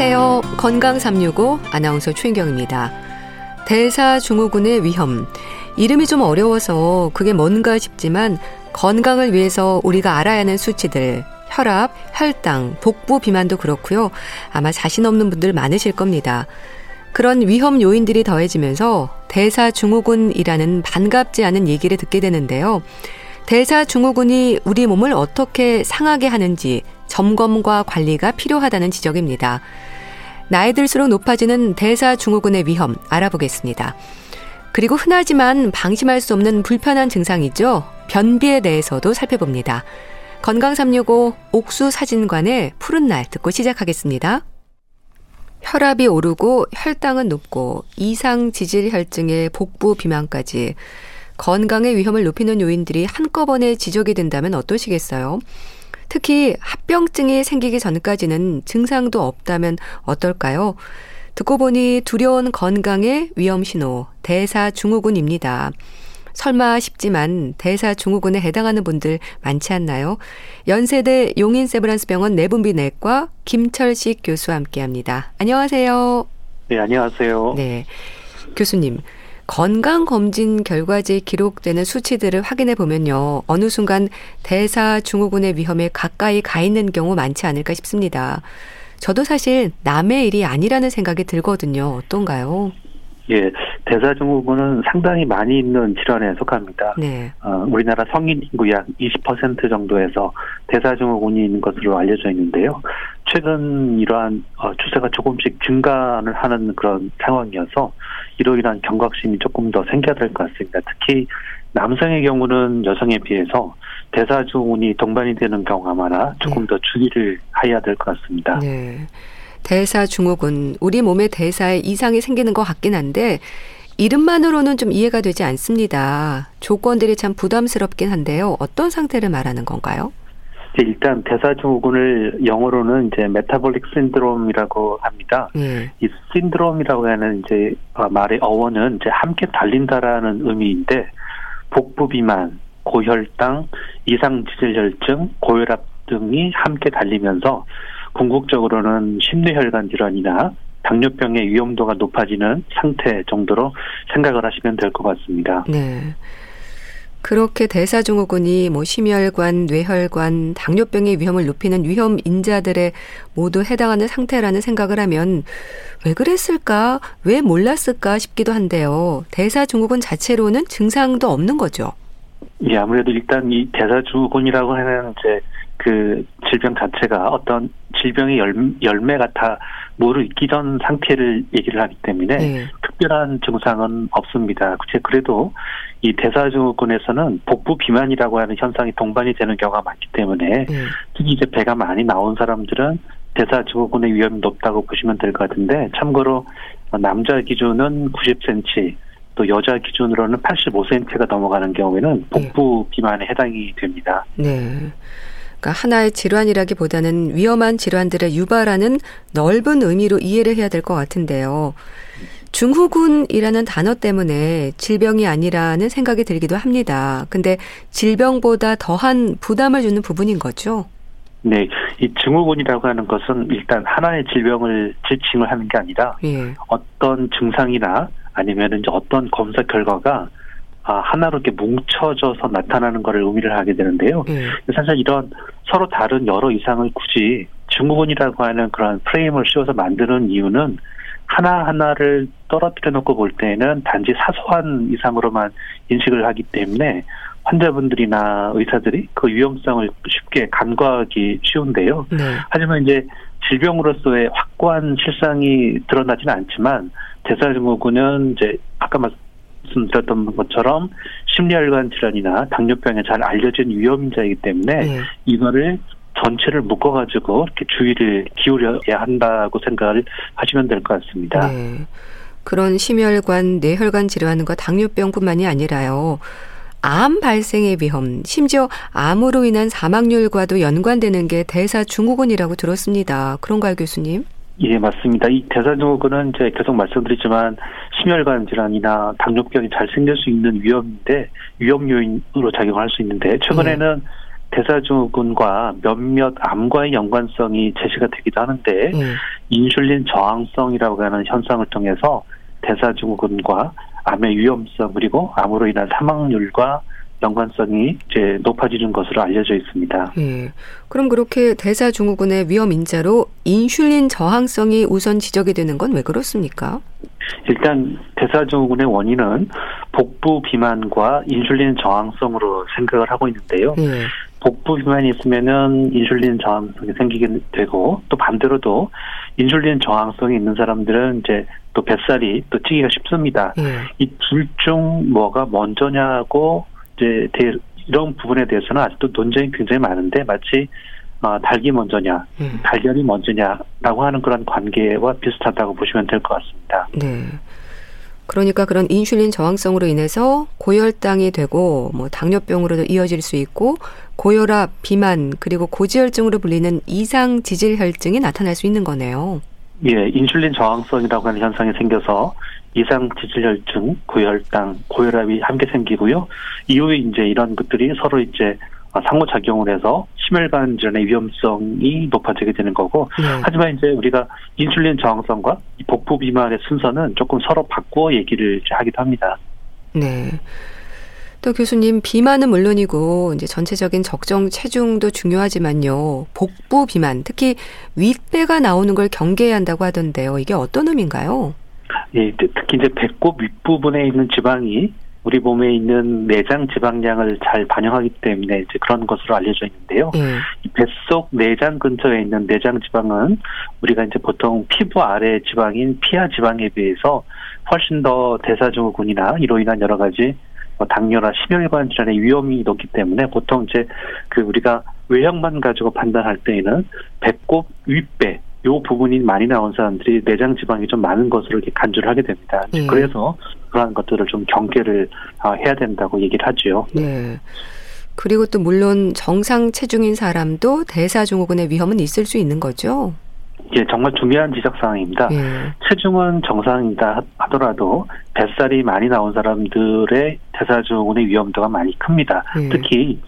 안녕하세요. 건강 365 아나운서 최인경입니다. 대사 증후군의 위험. 이름이 좀 어려워서 그게 뭔가 싶지만 건강을 위해서 우리가 알아야 하는 수치들 혈압, 혈당, 복부 비만도 그렇고요. 아마 자신 없는 분들 많으실 겁니다. 그런 위험 요인들이 더해지면서 대사증후군이라는 반갑지 않은 얘기를 듣게 되는데요. 대사증후군이 우리 몸을 어떻게 상하게 하는지 점검과 관리가 필요하다는 지적입니다. 나이 들수록 높아지는 대사증후군의 위험 알아보겠습니다. 그리고 흔하지만 방심할 수 없는 불편한 증상이죠. 변비에 대해서도 살펴봅니다. 건강 365 옥수 사진관의 푸른 날 듣고 시작하겠습니다. 혈압이 오르고 혈당은 높고 이상 지질 혈증에 복부 비만까지 건강의 위험을 높이는 요인들이 한꺼번에 지적이 된다면 어떠시겠어요? 특히 합병증이 생기기 전까지는 증상도 없다면 어떨까요? 듣고 보니 두려운 건강의 위험 신호, 대사증후군입니다. 설마 싶지만 대사증후군에 해당하는 분들 많지 않나요? 연세대 용인세브란스병원 내분비내과 김철식 교수와 함께합니다. 안녕하세요. 네, 안녕하세요. 네, 교수님. 건강검진 결과지에 기록되는 수치들을 확인해 보면요. 어느 순간 대사 증후군의 위험에 가까이 가 있는 경우 많지 않을까 싶습니다. 저도 사실 남의 일이 아니라는 생각이 들거든요. 어떤가요? 예, 대사증 후군은 상당히 많이 있는 질환에 속합니다. 네. 어, 우리나라 성인 인구 약 20% 정도에서 대사증 후군이 있는 것으로 알려져 있는데요. 최근 이러한 어, 추세가 조금씩 증가를 하는 그런 상황이어서 이로 인한 경각심이 조금 더 생겨야 될 것 같습니다. 특히 남성의 경우는 여성에 비해서 대사증후군이 동반이 되는 경우가 많아 조금 네. 더 주의를 해야 될 것 같습니다. 네. 대사증후군, 우리 몸의 대사에 이상이 생기는 것 같긴 한데 이름만으로는 좀 이해가 되지 않습니다. 조건들이 참 부담스럽긴 한데요. 어떤 상태를 말하는 건가요? 일단 대사증후군을 영어로는 이제 metabolic syndrome이라고 합니다. 예. 이 신드롬이라고 하는 이제 어, 말의 어원은 이제 함께 달린다라는 의미인데 복부 비만, 고혈당, 이상 지질혈증, 고혈압 등이 함께 달리면서 궁극적으로는 심뇌혈관 질환이나 당뇨병의 위험도가 높아지는 상태 정도로 생각을 하시면 될 것 같습니다. 네. 그렇게 대사증후군이 뭐 심혈관, 뇌혈관, 당뇨병의 위험을 높이는 위험 인자들에 모두 해당하는 상태라는 생각을 하면 왜 그랬을까? 왜 몰랐을까 싶기도 한데요. 대사증후군 자체로는 증상도 없는 거죠. 예, 아무래도 일단 이 대사증후군이라고 하는 이제 그 질병 자체가 어떤 질병의 열매 같아 모르 있기 전 상태를 얘기를 하기 때문에 네. 특별한 증상은 없습니다. 그래도 이 대사증후군에서는 복부 비만이라고 하는 현상이 동반이 되는 경우가 많기 때문에 네. 특히 이제 배가 많이 나온 사람들은 대사증후군의 위험이 높다고 보시면 될 것 같은데 참고로 남자 기준은 90cm 또 여자 기준으로는 85cm가 넘어가는 경우에는 복부 네. 비만에 해당이 됩니다. 네. 그러니까 하나의 질환이라기보다는 위험한 질환들을 유발하는 넓은 의미로 이해를 해야 될 것 같은데요. 중후군이라는 단어 때문에 질병이 아니라는 생각이 들기도 합니다. 근데 질병보다 더한 부담을 주는 부분인 거죠. 네, 이 증후군이라고 하는 것은 일단 하나의 질병을 지칭을 하는 게 아니라 예. 어떤 증상이나 아니면 이제 어떤 검사 결과가 아, 하나로 이렇게 뭉쳐져서 나타나는 것을 의미를 하게 되는데요. 네. 사실 이런 서로 다른 여러 이상을 굳이 증후군이라고 하는 그런 프레임을 씌워서 만드는 이유는 하나하나를 떨어뜨려 놓고 볼 때에는 단지 사소한 이상으로만 인식을 하기 때문에 환자분들이나 의사들이 그 위험성을 쉽게 간과하기 쉬운데요. 네. 하지만 이제 질병으로서의 확고한 실상이 드러나지는 않지만 대사증후군은 이제 아까 말씀 드렸던 것처럼 심리혈관 질환이나 당뇨병에 잘 알려진 위험인자이기 때문에 네. 이거를 전체를 묶어가지고 이렇게 주의를 기울여야 한다고 생각을 하시면 될 것 같습니다. 네. 그런 심혈관, 뇌혈관 질환과 당뇨병뿐만이 아니라요. 암 발생의 위험, 심지어 암으로 인한 사망률과도 연관되는 게 대사증후군이라고 들었습니다. 그런가요, 교수님? 예, 맞습니다. 이 대사증후군은 이제 계속 말씀드리지만 심혈관 질환이나 당뇨병이 잘 생길 수 있는 위험인데 위험 요인으로 작용할 수 있는데 최근에는 네. 대사증후군과 몇몇 암과의 연관성이 제시가 되기도 하는데 네. 인슐린 저항성이라고 하는 현상을 통해서 대사증후군과 암의 위험성 그리고 암으로 인한 사망률과 연관성이 이제 높아지는 것으로 알려져 있습니다. 예. 그럼 그렇게 대사증후군의 위험 인자로 인슐린 저항성이 우선 지적이 되는 건 왜 그렇습니까? 일단 대사증후군의 원인은 복부 비만과 인슐린 저항성으로 생각을 하고 있는데요. 예. 복부 비만이 있으면은 인슐린 저항성이 생기게 되고 또 반대로도 인슐린 저항성이 있는 사람들은 이제 또 뱃살이 또 찌기가 쉽습니다. 예. 이둘 중 뭐가 먼저냐고 이제 이런 부분에 대해서는 아직도 논쟁이 굉장히 많은데 마치 어, 닭이 먼저냐, 음. 달걀이 먼저냐라고 하는 그런 관계와 비슷하다고 보시면 될 것 같습니다. 네. 그러니까 그런 인슐린 저항성으로 인해서 고혈당이 되고 뭐 당뇨병으로도 이어질 수 있고 고혈압, 비만 그리고 고지혈증으로 불리는 이상 지질혈증이 나타날 수 있는 거네요. 예, 인슐린 저항성이라고 하는 현상이 생겨서 이상 지질혈증, 고혈당, 고혈압이 함께 생기고요. 이후에 이제 이런 것들이 서로 이제 상호작용을 해서 심혈관 질환의 위험성이 높아지게 되는 거고 네. 하지만 이제 우리가 인슐린 저항성과 복부 비만의 순서는 조금 서로 바꾸어 얘기를 하기도 합니다. 네. 또 교수님 비만은 물론이고 이제 전체적인 적정 체중도 중요하지만요. 복부 비만, 특히 윗배가 나오는 걸 경계해야 한다고 하던데요. 이게 어떤 의미인가요? 예, 특히 이제 배꼽 윗부분에 있는 지방이 우리 몸에 있는 내장 지방량을 잘 반영하기 때문에 이제 그런 것으로 알려져 있는데요. 예. 이 뱃속 내장 근처에 있는 내장 지방은 우리가 이제 보통 피부 아래 지방인 피하 지방에 비해서 훨씬 더 대사증후군이나 이로 인한 여러 가지 뭐 당뇨나 심혈관 질환의 위험이 높기 때문에 보통 이제 그 우리가 외형만 가지고 판단할 때에는 배꼽 윗배 요 부분이 많이 나온 사람들이 내장 지방이 좀 많은 것으로 이렇게 간주를 하게 됩니다. 네. 그래서 그러한 것들을 좀 경계를 아, 해야 된다고 얘기를 하죠. 네. 그리고 또 물론 정상 체중인 사람도 대사증후군의 위험은 있을 수 있는 거죠. 예, 정말 중요한 지적 사항입니다. 예. 체중은 정상이다 하더라도 뱃살이 많이 나온 사람들의 대사증후군의 위험도가 많이 큽니다. 예. 특히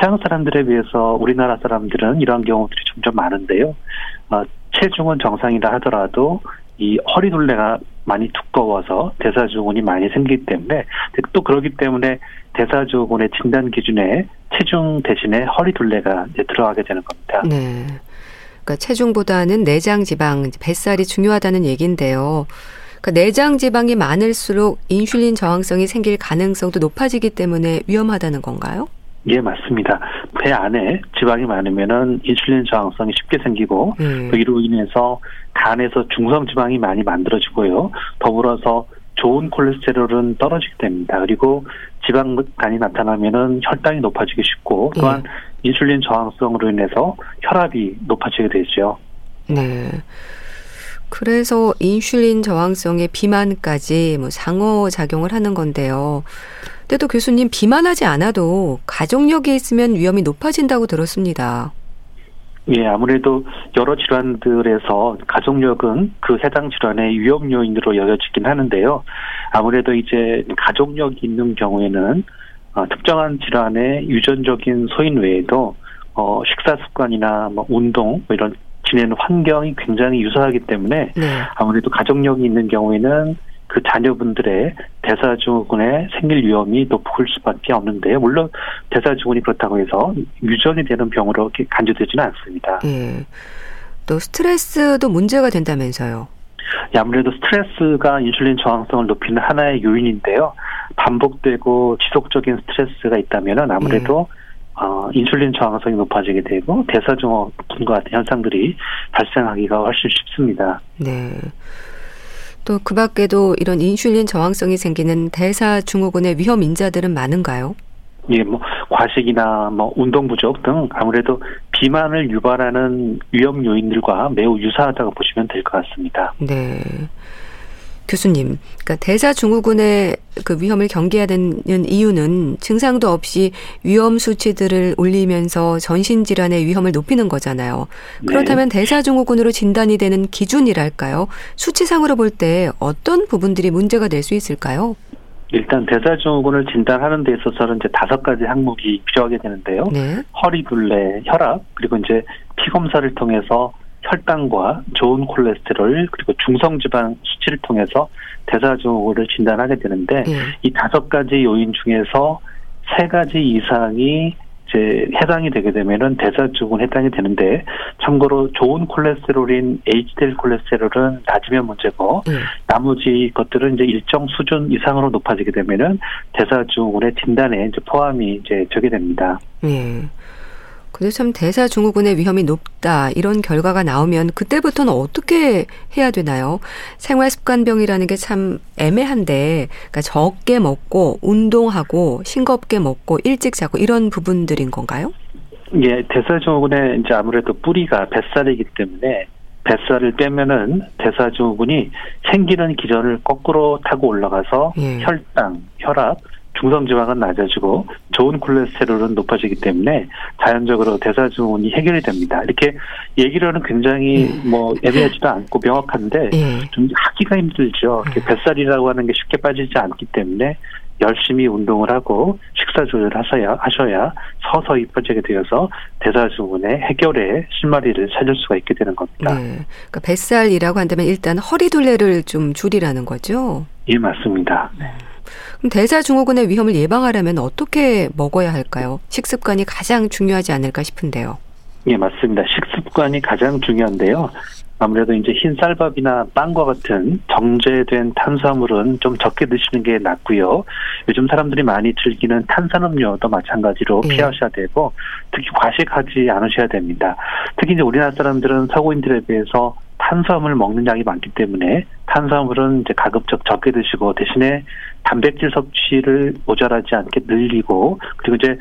서양 사람들에 비해서 우리나라 사람들은 이러한 경우들이 점점 많은데요. 어, 체중은 정상이다 하더라도 이 허리 둘레가 많이 두꺼워서 대사증후군이 많이 생기기 때문에 또 그러기 때문에 대사증후군의 진단 기준에 체중 대신에 허리 둘레가 이제 들어가게 되는 겁니다. 네. 그러니까 체중보다는 내장 지방, 뱃살이 중요하다는 얘기인데요. 그러니까 내장 지방이 많을수록 인슐린 저항성이 생길 가능성도 높아지기 때문에 위험하다는 건가요? 예, 맞습니다. 배 안에 지방이 많으면은 인슐린 저항성이 쉽게 생기고 음. 또 이로 인해서 간에서 중성 지방이 많이 만들어지고요. 더불어서 좋은 콜레스테롤은 떨어지게 됩니다. 그리고 지방간이 나타나면은 혈당이 높아지기 쉽고 또한 예. 인슐린 저항성으로 인해서 혈압이 높아지게 되죠. 네. 그래서 인슐린 저항성의 비만까지 뭐 상호 작용을 하는 건데요. 때도 교수님 비만하지 않아도 가족력이 있으면 위험이 높아진다고 들었습니다. 예, 아무래도 여러 질환들에서 가족력은 그 해당 질환의 위험 요인으로 여겨지긴 하는데요. 아무래도 이제 가족력이 있는 경우에는 어, 특정한 질환의 유전적인 소인 외에도 어, 식사 습관이나 뭐 운동 뭐 이런 지내는 환경이 굉장히 유사하기 때문에 네. 아무래도 가족력이 있는 경우에는 그 자녀분들의 대사증후군에 생길 위험이 높을 수밖에 없는데요. 물론 대사증후군이 그렇다고 해서 유전이 되는 병으로 간주되지는 않습니다. 네. 또 스트레스도 문제가 된다면서요. 예, 아무래도 스트레스가 인슐린 저항성을 높이는 하나의 요인인데요. 반복되고 지속적인 스트레스가 있다면 아무래도 네. 어, 인슐린 저항성이 높아지게 되고 대사증후군과 같은 현상들이 발생하기가 훨씬 쉽습니다. 네. 또 그 밖에도 이런 인슐린 저항성이 생기는 대사증후군의 위험 인자들은 많은가요? 예, 뭐 과식이나 뭐 운동 부족 등 아무래도 비만을 유발하는 위험 요인들과 매우 유사하다고 보시면 될 것 같습니다. 네. 교수님, 그러니까 대사 증후군의 그 위험을 경계해야 되는 이유는 증상도 없이 위험 수치들을 올리면서 전신 질환의 위험을 높이는 거잖아요. 그렇다면 네. 대사 증후군으로 진단이 되는 기준이랄까요? 수치상으로 볼 때 어떤 부분들이 문제가 될 수 있을까요? 일단 대사증후군을 진단하는 데 있어서는 이제 다섯 가지 항목이 필요하게 되는데요. 네. 허리 둘레, 혈압, 그리고 이제 피 검사를 통해서 혈당과 좋은 콜레스테롤 그리고 중성지방 수치를 통해서 대사증후군을 진단하게 되는데 네. 이 다섯 가지 요인 중에서 세 가지 이상이 이제 해당이 되게 되면은 대사증후군 해당이 되는데 참고로 좋은 콜레스테롤인 HDL 콜레스테롤은 낮으면 문제고 네. 나머지 것들은 이제 일정 수준 이상으로 높아지게 되면은 대사증후군의 진단에 이제 포함이 이제 되게 됩니다. 네. 근데 참 대사 증후군의 위험이 높다 이런 결과가 나오면 그때부터는 어떻게 해야 되나요? 생활 습관병이라는 게 참 애매한데 그러니까 적게 먹고 운동하고 싱겁게 먹고 일찍 자고 이런 부분들인 건가요? 예, 대사 증후군의 이제 아무래도 뿌리가 뱃살이기 때문에 뱃살을 빼면은 대사증후군이 생기는 기전을 거꾸로 타고 올라가서 예. 혈당, 혈압, 중성 지방은 낮아지고 좋은 콜레스테롤은 높아지기 때문에 자연적으로 대사증후군이 해결이 됩니다. 이렇게 얘기로는 굉장히 예. 뭐 애매하지도 않고 명확한데 예. 좀 하기가 힘들죠. 이렇게 예. 뱃살이라고 하는 게 쉽게 빠지지 않기 때문에 열심히 운동을 하고 식사 조절하셔야 하셔야 서서히 빠지게 되어서 대사증후군의 해결에 실마리를 찾을 수가 있게 되는 겁니다. 네. 그러니까 뱃살이라고 한다면 일단 허리 둘레를 좀 줄이라는 거죠. 예, 맞습니다. 네. 그럼 대사증후군의 위험을 예방하려면 어떻게 먹어야 할까요? 식습관이 가장 중요하지 않을까 싶은데요. 예, 맞습니다. 식습관이 가장 중요한데요. 아무래도 이제 흰 쌀밥이나 빵과 같은 정제된 탄수화물은 좀 적게 드시는 게 낫고요. 요즘 사람들이 많이 즐기는 탄산음료도 마찬가지로 예. 피하셔야 되고 특히 과식하지 않으셔야 됩니다. 특히 이제 우리나라 사람들은 서구인들에 비해서 탄수화물 먹는 양이 많기 때문에 탄수화물은 이제 가급적 적게 드시고 대신에 단백질 섭취를 모자라지 않게 늘리고 그리고 이제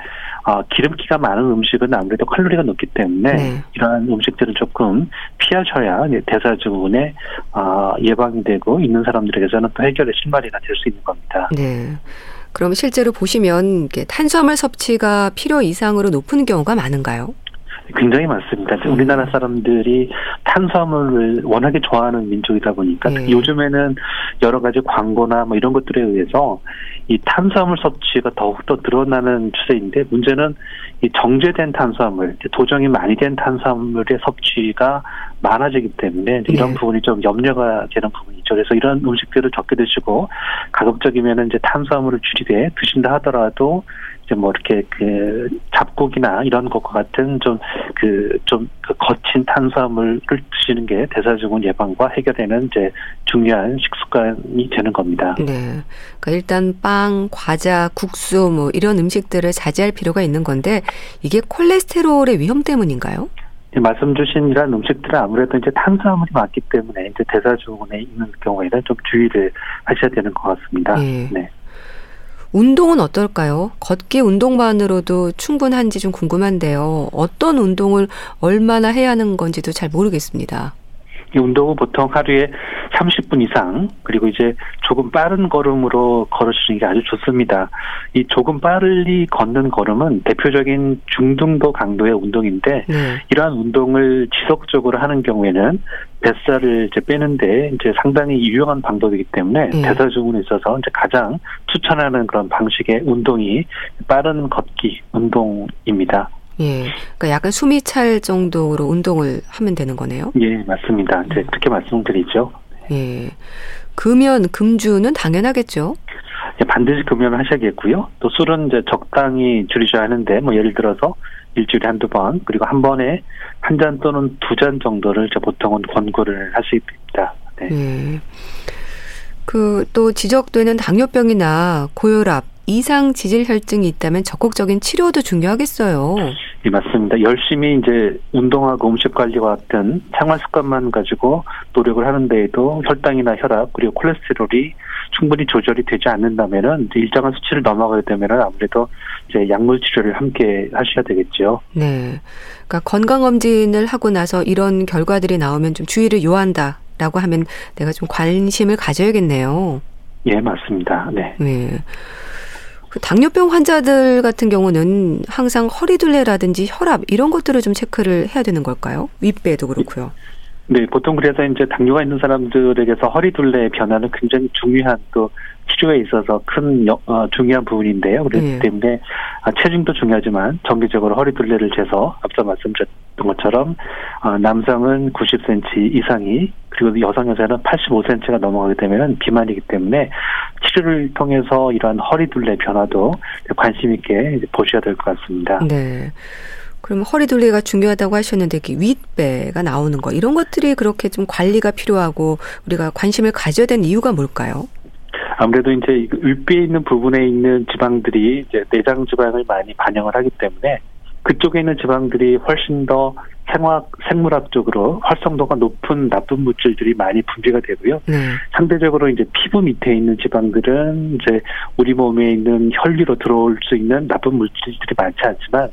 어, 기름기가 많은 음식은 아무래도 칼로리가 높기 때문에 네. 이러한 음식들을 조금 피하셔야 대사 증후군에 어, 예방이 되고 있는 사람들에게서는 또 해결의 신발이가 될 수 있는 겁니다. 네. 그럼 실제로 보시면 탄수화물 섭취가 필요 이상으로 높은 경우가 많은가요? 굉장히 많습니다. 우리나라 사람들이 탄수화물을 워낙에 좋아하는 민족이다 보니까 네. 요즘에는 여러 가지 광고나 뭐 이런 것들에 의해서 이 탄수화물 섭취가 더욱더 늘어나는 추세인데 문제는 이 정제된 탄수화물, 도정이 많이 된 탄수화물의 섭취가 많아지기 때문에 이런 네. 부분이 좀 염려가 되는 부분이죠. 그래서 이런 음식들을 적게 드시고 가급적이면 이제 탄수화물을 줄이되 드신다 하더라도 뭐 이렇게 그 잡곡이나 이런 것과 같은 좀 그좀그 거친 탄수화물을 드시는 게 대사증후군 예방과 해결에는 이제 중요한 식습관이 되는 겁니다. 네. 그러니까 일단 빵, 과자, 국수 뭐 이런 음식들을 자제할 필요가 있는 건데 이게 콜레스테롤의 위험 때문인가요? 말씀 주신 이런 음식들은 아무래도 이제 탄수화물이 많기 때문에 이제 대사증후군에 있는 경우에는 좀 주의를 하셔야 되는 것 같습니다. 네. 네. 운동은 어떨까요? 걷기 운동만으로도 충분한지 좀 궁금한데요. 어떤 운동을 얼마나 해야 하는 건지도 잘 모르겠습니다. 이 운동은 보통 하루에 30분 이상 그리고 이제 조금 빠른 걸음으로 걸으시는 게 아주 좋습니다. 이 조금 빨리 걷는 걸음은 대표적인 중등도 강도의 운동인데 네. 이러한 운동을 지속적으로 하는 경우에는 뱃살을 이제 빼는데 이제 상당히 유용한 방법이기 때문에 네. 대사증후군에 있어서 이제 가장 추천하는 그런 방식의 운동이 빠른 걷기 운동입니다. 예. 그러니까 약간 숨이 찰 정도로 운동을 하면 되는 거네요. 예, 맞습니다. 이제 그렇게 말씀드리죠. 예. 금연, 금주는 당연하겠죠. 예, 반드시 금연을 하셔야겠고요. 또 술은 이제 적당히 줄이셔야 하는데, 뭐 예를 들어서 일주일에 한두 번, 그리고 한 번에 한 잔 또는 두 잔 정도를 이제 보통은 권고를 할수 있습니다. 네. 예. 그 또 지적되는 당뇨병이나 고혈압, 이상 지질 혈증이 있다면 적극적인 치료도 중요하겠어요. 네, 맞습니다. 열심히 이제 운동하고 음식 관리와 같은 생활 습관만 가지고 노력을 하는 데에도 혈당이나 혈압 그리고 콜레스테롤이 충분히 조절이 되지 않는다면은 일정한 수치를 넘어가게 되면은 아무래도 이제 약물 치료를 함께 하셔야 되겠죠. 네. 그러니까 건강 검진을 하고 나서 이런 결과들이 나오면 좀 주의를 요한다라고 하면 내가 좀 관심을 가져야겠네요. 예, 맞습니다. 네. 네. 그 당뇨병 환자들 같은 경우는 항상 허리둘레라든지 혈압 이런 것들을 좀 체크를 해야 되는 걸까요? 윗배도 그렇고요. 네, 보통 그래서 이제 당뇨가 있는 사람들에게서 허리둘레 변화는 굉장히 중요한 또 치료에 있어서 큰 어, 중요한 부분인데요. 그렇기 네. 때문에 아, 체중도 중요하지만 정기적으로 허리둘레를 재서 앞서 말씀드렸던 것처럼 어, 남성은 90cm 이상이 그리고 여성 여자는 85cm가 넘어가게 되면 비만이기 때문에 치료를 통해서 이러한 허리둘레 변화도 관심 있게 보셔야 될 것 같습니다. 네. 그럼 허리둘레가 중요하다고 하셨는데 윗배가 나오는 거 이런 것들이 그렇게 좀 관리가 필요하고 우리가 관심을 가져야 되는 이유가 뭘까요? 아무래도 이제 윗배에 있는 부분에 있는 지방들이 이제 내장 지방을 많이 반영을 하기 때문에 그쪽에 있는 지방들이 훨씬 더 생화학, 생물학적으로 활성도가 높은 나쁜 물질들이 많이 분비가 되고요. 네. 상대적으로 이제 피부 밑에 있는 지방들은 이제 우리 몸에 있는 혈류로 들어올 수 있는 나쁜 물질들이 많지 않지만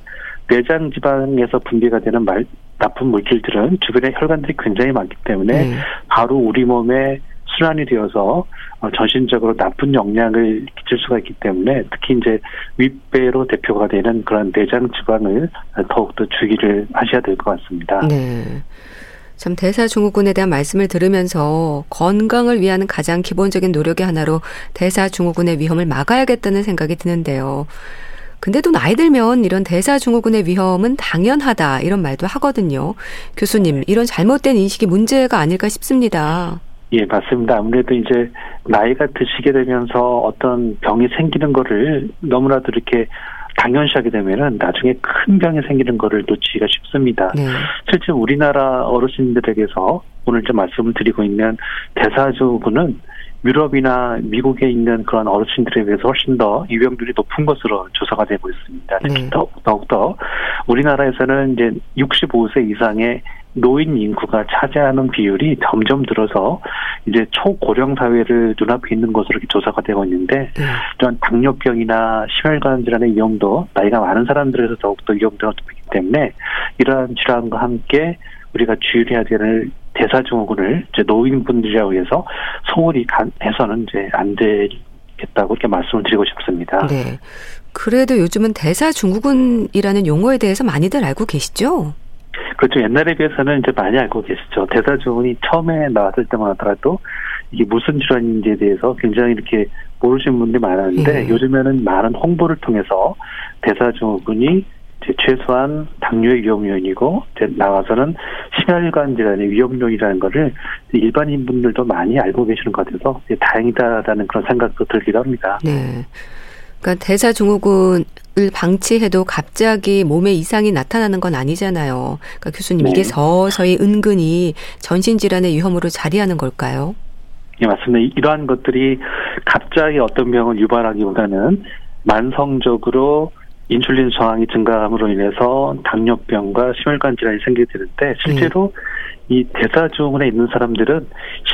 내장 지방에서 분비가 되는 말, 나쁜 물질들은 주변에 혈관들이 굉장히 많기 때문에 네. 바로 우리 몸에 순환이 되어서 어, 전신적으로 나쁜 영향을 끼칠 수가 있기 때문에 특히 이제 윗배로 대표가 되는 그런 내장 지방을 더욱더 주의를 하셔야 될 것 같습니다. 네. 참 대사 증후군에 대한 말씀을 들으면서 건강을 위한 가장 기본적인 노력의 하나로 대사 증후군의 위험을 막아야겠다는 생각이 드는데요. 근데 또 나이 들면 이런 대사증후군의 위험은 당연하다 이런 말도 하거든요. 교수님, 이런 잘못된 인식이 문제가 아닐까 싶습니다. 예, 맞습니다. 아무래도 이제 나이가 드시게 되면서 어떤 병이 생기는 거를 너무나도 이렇게 당연시하게 되면은 나중에 큰 병이 생기는 거를 놓치기가 쉽습니다. 네. 실제 우리나라 어르신들에게서 오늘 좀 말씀을 드리고 있는 대사증후군은 유럽이나 미국에 있는 그런 어르신들에 비해서 훨씬 더 유병률이 높은 것으로 조사가 되고 있습니다. 특히 네. 더욱더 우리나라에서는 이제 65세 이상의 노인 인구가 차지하는 비율이 점점 들어서 이제 초고령 사회를 눈앞에 있는 것으로 이렇게 조사가 되고 있는데 네. 이런 당뇨병이나 심혈관 질환의 위험도 나이가 많은 사람들에서 더욱더 위험도가 높기 때문에 이러한 질환과 함께 우리가 주의해야 될 대사증후군을 이제 노인분들이라고 해서 소홀히 해서는 이제 안 되겠다고 이렇게 말씀을 드리고 싶습니다. 네. 그래도 요즘은 대사증후군이라는 용어에 대해서 많이들 알고 계시죠? 그렇죠. 옛날에 비해서는 이제 많이 알고 계시죠. 대사증후군이 처음에 나왔을 때만 하더라도 이게 무슨 질환인지에 대해서 굉장히 이렇게 모르시는 분들이 많았는데 네. 요즘에는 많은 홍보를 통해서 대사증후군이 최소한 당뇨의 위험 요인이고 나와서는 심혈관 질환의 위험 요인이라는 거를 일반인 분들도 많이 알고 계시는 것 같아서 다행이다라는 그런 생각도 들기도 합니다. 네. 그러니까 대사증후군을 방치해도 갑자기 몸에 이상이 나타나는 건 아니잖아요. 그러니까 교수님 네. 이게 서서히 은근히 전신 질환의 위험으로 자리하는 걸까요? 예, 맞습니다. 이러한 것들이 갑자기 어떤 병을 유발하기보다는 만성적으로 인슐린 저항이 증가함으로 인해서 당뇨병과 심혈관 질환이 생기게 되는데 실제로 음. 이 대사증후군에 있는 사람들은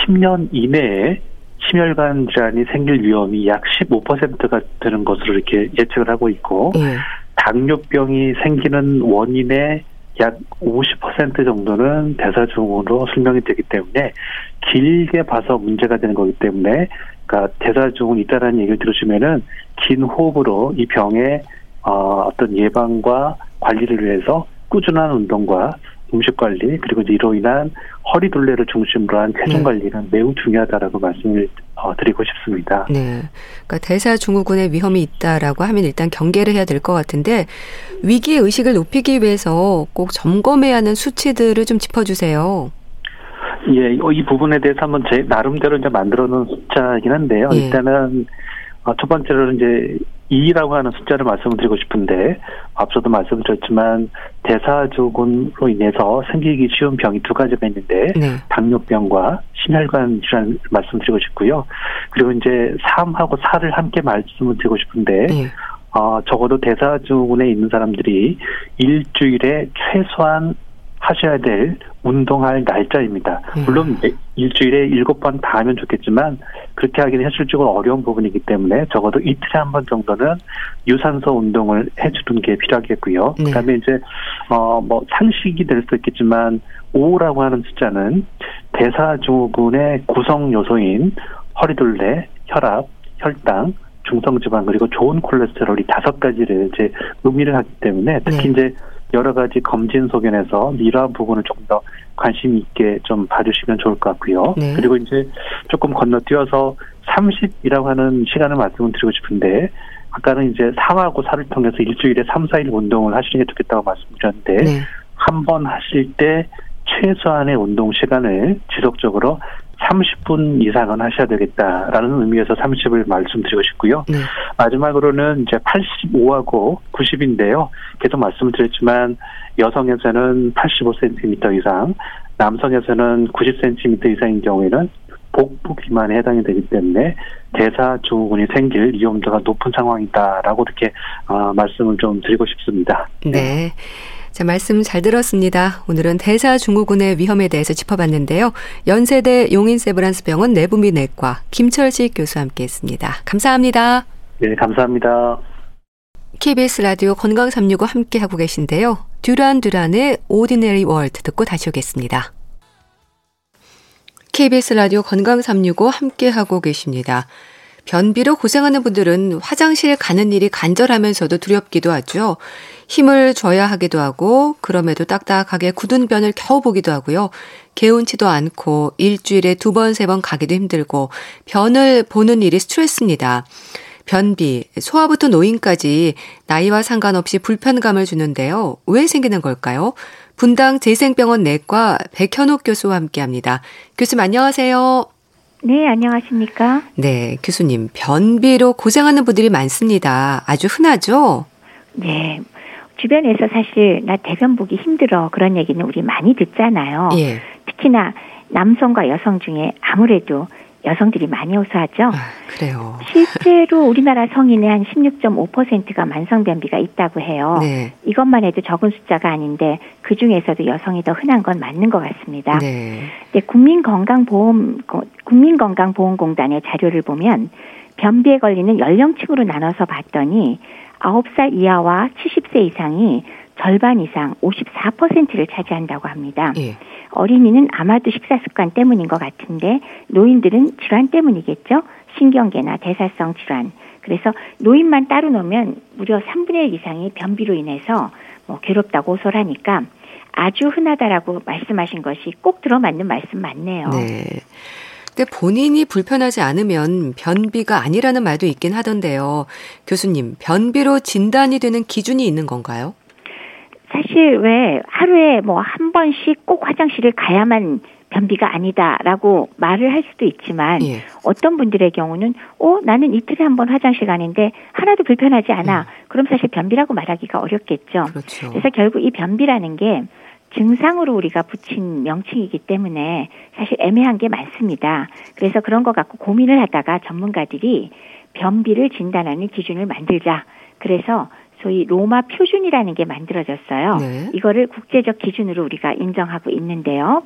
10년 이내에 심혈관 질환이 생길 위험이 약 15%가 되는 것으로 이렇게 예측을 하고 있고 음. 당뇨병이 생기는 원인의 약 50% 정도는 대사증후군으로 설명이 되기 때문에 길게 봐서 문제가 되는 거기 때문에 그러니까 대사증후군이 있다라는 얘기를 들으시면은 긴 호흡으로 이 병에 어, 어떤 예방과 관리를 위해서 꾸준한 운동과 음식 관리 그리고 이로 인한 허리 둘레를 중심으로 한 체중 네. 관리는 매우 중요하다라고 말씀을 어, 드리고 싶습니다. 네, 그러니까 대사 증후군의 위험이 있다라고 하면 일단 경계를 해야 될 것 같은데 위기 의식을 높이기 위해서 꼭 점검해야 하는 수치들을 좀 짚어주세요. 예, 이 부분에 대해서 한번 제 나름대로 이제 만들어 놓은 숫자이긴 한데요. 예. 일단은 어, 첫 번째로 이제 2라고 하는 숫자를 말씀을 드리고 싶은데 앞서도 말씀드렸지만 대사증후군으로 인해서 생기기 쉬운 병이 두 가지가 있는데 네. 당뇨병과 심혈관 질환 말씀드리고 싶고요. 그리고 이제 3하고 4를 함께 말씀을 드리고 싶은데 네. 어, 적어도 대사증후군에 있는 사람들이 일주일에 최소한 하셔야 될 운동할 날짜입니다. 음. 물론 일주일에 일곱 번 다 하면 좋겠지만 그렇게 하기는 현실적으로 어려운 부분이기 때문에 적어도 이틀에 한 번 정도는 유산소 운동을 해주는 게 필요하겠고요. 네. 그다음에 이제 어 뭐 상식이 될 수도 있겠지만 5라고 하는 숫자는 대사증후군의 구성 요소인 허리둘레, 혈압, 혈당, 중성지방 그리고 좋은 콜레스테롤이 다섯 가지를 이제 의미를 하기 때문에 특히 네. 이제 여러 가지 검진 소견에서 이러한 부분을 조금 더 관심 있게 좀 봐주시면 좋을 것 같고요. 네. 그리고 이제 조금 건너뛰어서 30이라고 하는 시간을 말씀을 드리고 싶은데 아까는 이제 3하고 4를 통해서 일주일에 3, 4일 운동을 하시는 게 좋겠다고 말씀드렸는데 네. 한번 하실 때 최소한의 운동 시간을 지속적으로 30분 이상은 하셔야 되겠다라는 의미에서 30을 말씀드리고 싶고요. 네. 마지막으로는 이제 85하고 90인데요. 계속 말씀드렸지만 여성에서는 85cm 이상, 남성에서는 90cm 이상인 경우에는 복부 비만에 해당이 되기 때문에 대사 증후군이 생길 위험도가 높은 상황이다라고 이렇게 어, 말씀을 좀 드리고 싶습니다. 네. 자, 말씀 잘 들었습니다. 오늘은 대사증후군의 위험에 대해서 짚어봤는데요. 연세대 용인세브란스병원 내부미내과 김철식 교수와 함께했습니다. 감사합니다. 네, 감사합니다. KBS 라디오 건강 365 함께 하고 계신데요. 듀란 듀란의 오디네리 월드 듣고 다시 오겠습니다. KBS 라디오 건강 365 함께 하고 계십니다. 변비로 고생하는 분들은 화장실 가는 일이 간절하면서도 두렵기도 하죠. 힘을 줘야 하기도 하고 그럼에도 딱딱하게 굳은 변을 겨우 보기도 하고요. 개운치도 않고 일주일에 두 번, 세 번 가기도 힘들고 변을 보는 일이 스트레스입니다. 변비, 소화부터 노인까지 나이와 상관없이 불편감을 주는데요. 왜 생기는 걸까요? 분당 재생병원 내과 백현옥 교수와 함께 합니다. 교수님 안녕하세요. 네, 안녕하십니까? 네, 교수님. 변비로 고생하는 분들이 많습니다. 아주 흔하죠? 네. 주변에서 사실 나 대변 보기 힘들어 그런 얘기는 우리 많이 듣잖아요. 예. 특히나 남성과 여성 중에 아무래도 여성들이 많이 호소하죠. 아, 그래요. 실제로 우리나라 성인의 한 16.5%가 만성변비가 있다고 해요. 네. 이것만 해도 적은 숫자가 아닌데 그 중에서도 여성이 더 흔한 건 맞는 것 같습니다. 네. 네 국민건강보험 국민건강보험공단의 자료를 보면 변비에 걸리는 연령층으로 나눠서 봤더니 9살 이하와 70세 이상이 절반 이상 54%를 차지한다고 합니다. 예. 어린이는 아마도 식사 습관 때문인 것 같은데 노인들은 질환 때문이겠죠. 신경계나 대사성 질환. 그래서 노인만 따로 놓으면 무려 3분의 1 이상이 변비로 인해서 뭐 괴롭다고 호소를 하니까 아주 흔하다라고 말씀하신 것이 꼭 들어맞는 말씀 맞네요. 네. 근데 본인이 불편하지 않으면 변비가 아니라는 말도 있긴 하던데요. 교수님, 변비로 진단이 되는 기준이 있는 건가요? 사실 왜 하루에 뭐 한 번씩 꼭 화장실을 가야만 변비가 아니다라고 말을 할 수도 있지만 예. 어떤 분들의 경우는 어 나는 이틀에 한 번 화장실 가는데 하나도 불편하지 않아. 음. 그럼 사실 변비라고 말하기가 어렵겠죠. 그렇죠. 그래서 결국 이 변비라는 게 증상으로 우리가 붙인 명칭이기 때문에 사실 애매한 게 많습니다. 그래서 그런 것 갖고 고민을 하다가 전문가들이 변비를 진단하는 기준을 만들자. 그래서 소위 로마 표준이라는 게 만들어졌어요. 네. 이거를 국제적 기준으로 우리가 인정하고 있는데요.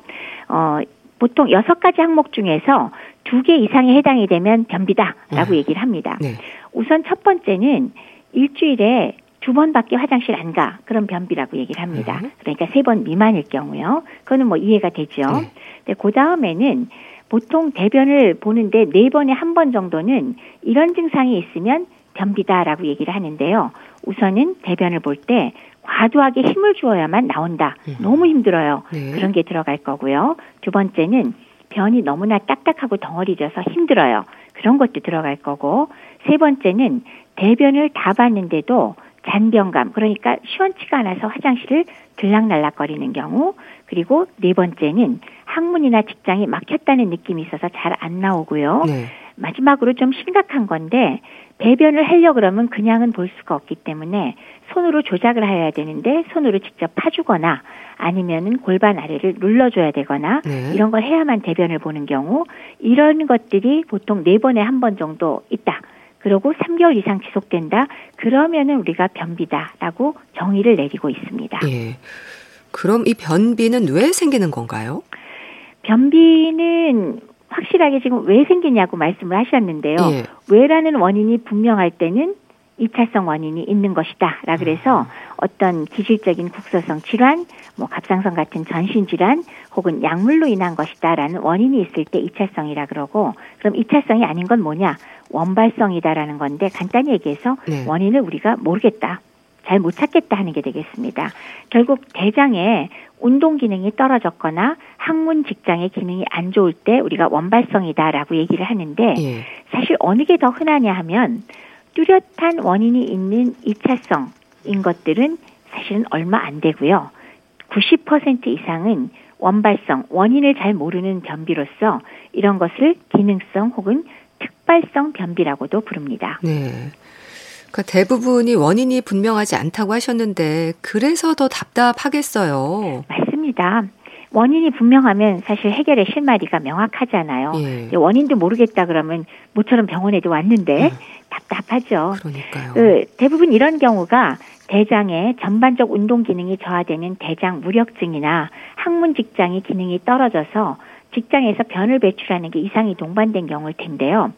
어, 보통 여섯 가지 항목 중에서 두 개 이상에 해당이 되면 변비다라고 네. 얘기를 합니다. 네. 우선 첫 번째는 일주일에 두 번밖에 화장실 안 가. 그럼 변비라고 얘기를 합니다. 네. 그러니까 세 번 미만일 경우요. 그거는 뭐 이해가 되죠. 네. 근데 그 다음에는 보통 대변을 보는데 네 번에 한 번 정도는 이런 증상이 있으면 변비다라고 얘기를 하는데요. 우선은 대변을 볼 때 과도하게 힘을 주어야만 나온다. 음. 너무 힘들어요. 네. 그런 게 들어갈 거고요. 두 번째는 변이 너무나 딱딱하고 덩어리져서 힘들어요. 그런 것도 들어갈 거고 세 번째는 대변을 다 봤는데도 잔병감 그러니까 시원치가 않아서 화장실을 들락날락거리는 경우 그리고 네 번째는 항문이나 직장이 막혔다는 느낌이 있어서 잘 안 나오고요. 네. 마지막으로 좀 심각한 건데 배변을 하려 그러면 그냥은 볼 수가 없기 때문에 손으로 조작을 해야 되는데 손으로 직접 파주거나 아니면은 골반 아래를 눌러줘야 되거나 네. 이런 걸 해야만 대변을 보는 경우 이런 것들이 보통 네 번에 한 번 정도 있다. 그리고 3개월 이상 지속된다. 그러면은 우리가 변비다라고 정의를 내리고 있습니다. 예. 그럼 이 변비는 왜 생기는 건가요? 변비는 확실하게 지금 왜 생기냐고 말씀을 하셨는데요. 예. 왜라는 원인이 분명할 때는 2차성 원인이 있는 것이다. 라 그래서 어떤 기질적인 국소성 질환, 뭐 갑상선 같은 전신 질환 혹은 약물로 인한 것이다라는 원인이 있을 때 2차성이라 그러고 그럼 2차성이 아닌 건 뭐냐? 원발성이다라는 건데 간단히 얘기해서 네. 원인을 우리가 모르겠다. 잘 못 찾겠다 하는 게 되겠습니다. 결국 대장에 운동 기능이 떨어졌거나 학문 직장의 기능이 안 좋을 때 우리가 원발성이다라고 얘기를 하는데 예. 사실 어느 게 더 흔하냐 하면 뚜렷한 원인이 있는 2차성인 것들은 사실은 얼마 안 되고요. 90% 이상은 원발성, 원인을 잘 모르는 변비로서 이런 것을 기능성 혹은 특발성 변비라고도 부릅니다. 네. 그러니까 대부분이 원인이 분명하지 않다고 하셨는데 그래서 더 답답하겠어요. 맞습니다. 원인이 분명하면 사실 해결의 실마리가 명확하잖아요. 예. 원인도 모르겠다 그러면 모처럼 병원에도 왔는데 음. 답답하죠. 그러니까요. 그 대부분 이런 경우가 대장의 전반적 운동 기능이 저하되는 대장 무력증이나 항문 직장의 기능이 떨어져서 직장에서 변을 배출하는 게 이상이 동반된 경우일 텐데요.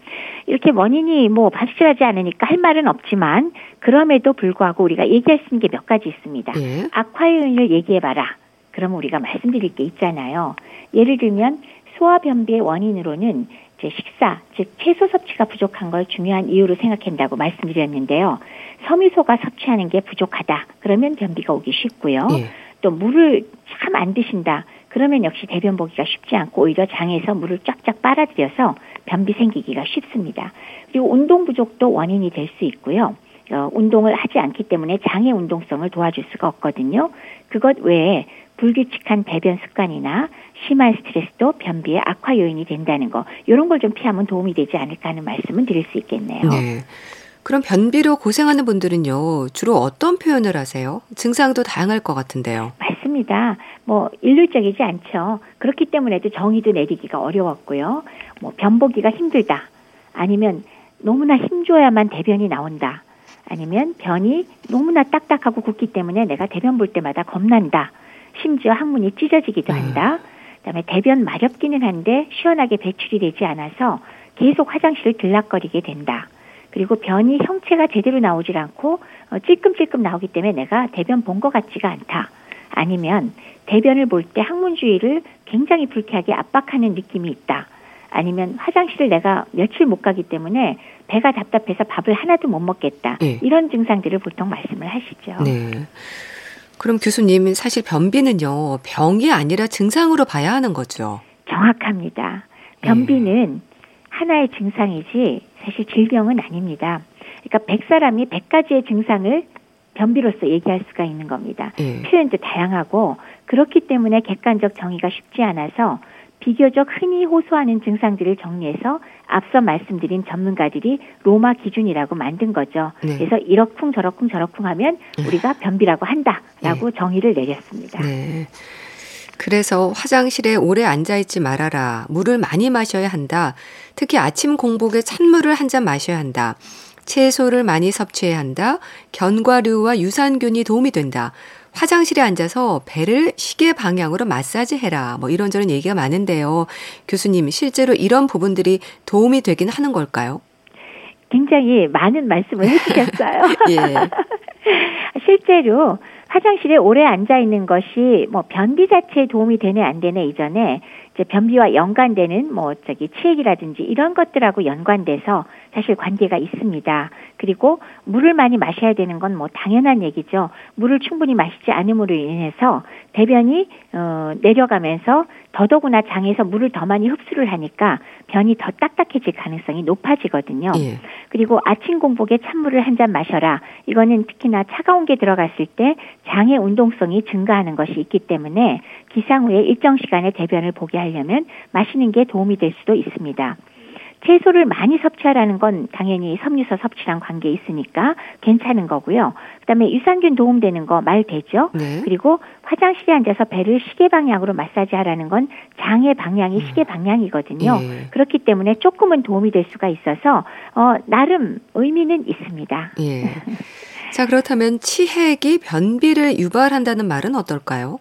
이렇게 원인이 뭐 확실하지 않으니까 할 말은 없지만 그럼에도 불구하고 우리가 얘기할 수 있는 게 몇 가지 있습니다. 예. 악화 요인을 얘기해봐라. 그러면 우리가 말씀드릴 게 있잖아요. 예를 들면 소화 변비의 원인으로는 이제 식사, 즉 채소 섭취가 부족한 걸 중요한 이유로 생각한다고 말씀드렸는데요. 섬유소가 섭취하는 게 부족하다. 그러면 변비가 오기 쉽고요. 예. 또 물을 참 안 드신다. 그러면 역시 대변 보기가 쉽지 않고 오히려 장에서 물을 쫙쫙 빨아들여서 변비 생기기가 쉽습니다. 그리고 운동 부족도 원인이 될 수 있고요. 어, 운동을 하지 않기 때문에 장의 운동성을 도와줄 수가 없거든요. 그것 외에 불규칙한 배변 습관이나 심한 스트레스도 변비의 악화 요인이 된다는 거 이런 걸 좀 피하면 도움이 되지 않을까 하는 말씀은 드릴 수 있겠네요. 네. 그럼 변비로 고생하는 분들은요 주로 어떤 표현을 하세요? 증상도 다양할 것 같은데요. 맞습니다. 뭐 일률적이지 않죠. 그렇기 때문에도 정의도 내리기가 어려웠고요. 뭐 변보기가 힘들다. 아니면 너무나 힘줘야만 대변이 나온다. 아니면 변이 너무나 딱딱하고 굳기 때문에 내가 대변 볼 때마다 겁난다. 심지어 항문이 찢어지기도 네. 한다. 그다음에 대변 마렵기는 한데 시원하게 배출이 되지 않아서 계속 화장실을 들락거리게 된다. 그리고 변이 형체가 제대로 나오질 않고 어, 찔끔찔끔 나오기 때문에 내가 대변 본 것 같지가 않다. 아니면 대변을 볼 때 항문 주위를 굉장히 불쾌하게 압박하는 느낌이 있다. 아니면 화장실을 내가 며칠 못 가기 때문에 배가 답답해서 밥을 하나도 못 먹겠다. 네. 이런 증상들을 보통 말씀을 하시죠. 네. 그럼 교수님 사실 변비는요 병이 아니라 증상으로 봐야 하는 거죠. 정확합니다. 변비는 네. 하나의 증상이지 사실 질병은 아닙니다. 그러니까 100사람이 100가지의 증상을 변비로서 얘기할 수가 있는 겁니다. 네. 표현도 다양하고 그렇기 때문에 객관적 정의가 쉽지 않아서 비교적 흔히 호소하는 증상들을 정리해서 앞서 말씀드린 전문가들이 로마 기준이라고 만든 거죠. 네. 그래서 이러쿵 저러쿵 저러쿵 하면 네. 우리가 변비라고 한다라고 네. 정의를 내렸습니다. 네. 그래서 화장실에 오래 앉아 있지 말아라. 물을 많이 마셔야 한다. 특히 아침 공복에 찬물을 한 잔 마셔야 한다. 채소를 많이 섭취해야 한다. 견과류와 유산균이 도움이 된다. 화장실에 앉아서 배를 시계 방향으로 마사지 해라. 뭐 이런저런 얘기가 많은데요. 교수님, 실제로 이런 부분들이 도움이 되긴 하는 걸까요? 굉장히 많은 말씀을 해주셨어요. 예. 실제로 화장실에 오래 앉아 있는 것이 뭐 변비 자체에 도움이 되네 안 되네 이전에 이제 변비와 연관되는 뭐 저기 치액이라든지 이런 것들하고 연관돼서 사실 관계가 있습니다. 그리고 물을 많이 마셔야 되는 건 뭐 당연한 얘기죠. 물을 충분히 마시지 않음으로 인해서 대변이 어 내려가면서 더더구나 장에서 물을 더 많이 흡수를 하니까 변이 더 딱딱해질 가능성이 높아지거든요. 예. 그리고 아침 공복에 찬물을 한 잔 마셔라. 이거는 특히나 차가운 게 들어갔을 때 장의 운동성이 증가하는 것이 있기 때문에 기상 후에 일정 시간에 대변을 보게 하려면 마시는 게 도움이 될 수도 있습니다. 채소를 많이 섭취하라는 건 당연히 섬유소 섭취랑 관계 있으니까 괜찮은 거고요. 그다음에 유산균 도움되는 거 말 되죠. 네. 그리고 화장실에 앉아서 배를 시계 방향으로 마사지하라는 건 장의 방향이 음. 시계 방향이거든요. 네. 그렇기 때문에 조금은 도움이 될 수가 있어서 어 나름 의미는 있습니다. 예. 자 그렇다면 치핵이 변비를 유발한다는 말은 어떨까요?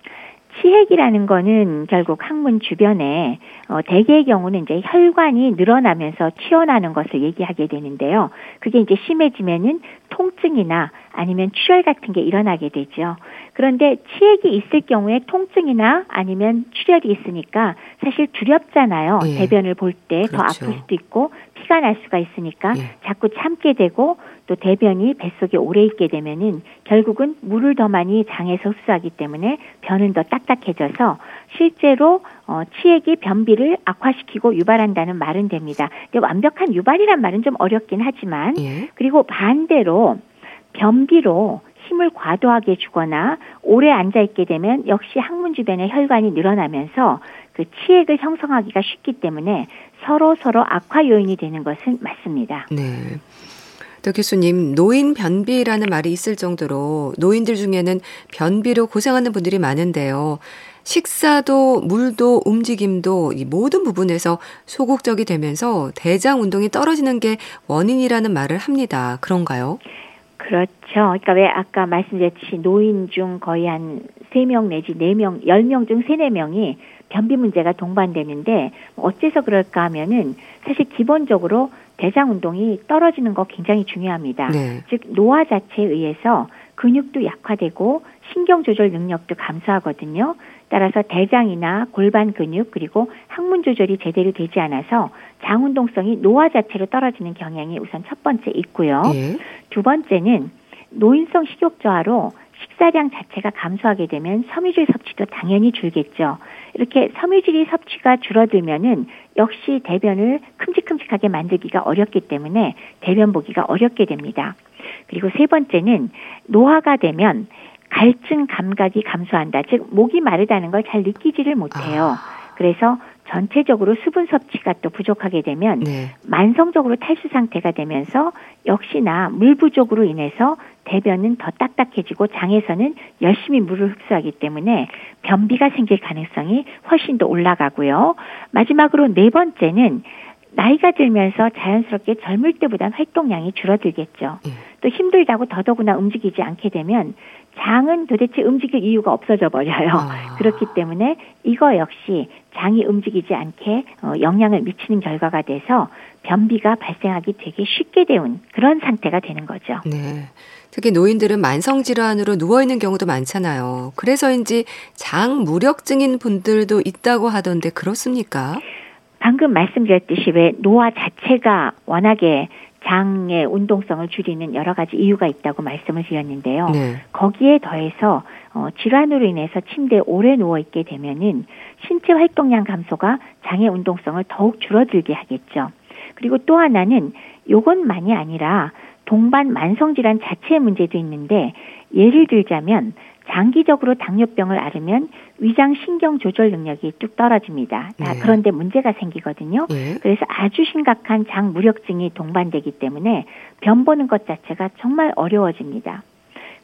치핵이라는 거는 결국 항문 주변에 어, 대개의 경우는 이제 혈관이 늘어나면서 튀어나오는 것을 얘기하게 되는데요. 그게 이제 심해지면은 통증이나 아니면 출혈 같은 게 일어나게 되죠. 그런데 치액이 있을 경우에 통증이나 아니면 출혈이 있으니까 사실 두렵잖아요. 예. 대변을 볼 때더 그렇죠. 아플 수도 있고 피가 날 수가 있으니까 예. 자꾸 참게 되고 또 대변이 뱃속에 오래 있게 되면은 결국은 물을 더 많이 장에서 흡수하기 때문에 변은 더 딱딱해져서 실제로 어, 치액이 변비를 악화시키고 유발한다는 말은 됩니다. 근데 완벽한 유발이란 말은 좀 어렵긴 하지만 예. 그리고 반대로 변비로 힘을 과도하게 주거나 오래 앉아 있게 되면 역시 항문 주변의 혈관이 늘어나면서 그 치액을 형성하기가 쉽기 때문에 서로 서로 악화 요인이 되는 것은 맞습니다. 네. 또 교수님, 노인 변비라는 말이 있을 정도로 노인들 중에는 변비로 고생하는 분들이 많은데요. 식사도 물도 움직임도 이 모든 부분에서 소극적이 되면서 대장 운동이 떨어지는 게 원인이라는 말을 합니다. 그런가요? 그렇죠. 그러니까 왜 아까 말씀드렸듯이 노인 중 거의 한 3명 내지 4명, 10명 중 3, 4명이 변비 문제가 동반되는데 어째서 그럴까 하면은 사실 기본적으로 대장 운동이 떨어지는 거 굉장히 중요합니다. 네. 즉 노화 자체에 의해서 근육도 약화되고 신경 조절 능력도 감소하거든요. 따라서 대장이나 골반 근육 그리고 항문 조절이 제대로 되지 않아서 장 운동성이 노화 자체로 떨어지는 경향이 우선 첫 번째 있고요. 예. 두 번째는 노인성 식욕 저하로 식사량 자체가 감소하게 되면 섬유질 섭취도 당연히 줄겠죠. 이렇게 섬유질이 섭취가 줄어들면은 역시 대변을 큼직큼직하게 만들기가 어렵기 때문에 대변 보기가 어렵게 됩니다. 그리고 세 번째는 노화가 되면 갈증 감각이 감소한다. 즉 목이 마르다는 걸 잘 느끼지를 못해요. 아. 그래서 전체적으로 수분 섭취가 또 부족하게 되면 네. 만성적으로 탈수 상태가 되면서 역시나 물 부족으로 인해서 대변은 더 딱딱해지고 장에서는 열심히 물을 흡수하기 때문에 변비가 생길 가능성이 훨씬 더 올라가고요. 마지막으로 네 번째는 나이가 들면서 자연스럽게 젊을 때보다 활동량이 줄어들겠죠. 네. 또 힘들다고 더더구나 움직이지 않게 되면 장은 도대체 움직일 이유가 없어져 버려요. 아. 그렇기 때문에 이거 역시 장이 움직이지 않게 어, 영향을 미치는 결과가 돼서 변비가 발생하기 되게 쉽게 되는 그런 상태가 되는 거죠. 네. 특히 노인들은 만성 질환으로 누워 있는 경우도 많잖아요. 그래서인지 장 무력증인 분들도 있다고 하던데 그렇습니까? 방금 말씀드렸듯이 왜 노화 자체가 워낙에 장의 운동성을 줄이는 여러 가지 이유가 있다고 말씀을 드렸는데요. 네. 거기에 더해서 어, 질환으로 인해서 침대에 오래 누워 있게 되면은 신체 활동량 감소가 장의 운동성을 더욱 줄어들게 하겠죠. 그리고 또 하나는 요것만이 아니라 동반 만성 질환 자체의 문제도 있는데 예를 들자면 장기적으로 당뇨병을 앓으면 위장 신경 조절 능력이 뚝 떨어집니다. 네. 그런데 문제가 생기거든요. 네. 그래서 아주 심각한 장 무력증이 동반되기 때문에 변 보는 것 자체가 정말 어려워집니다.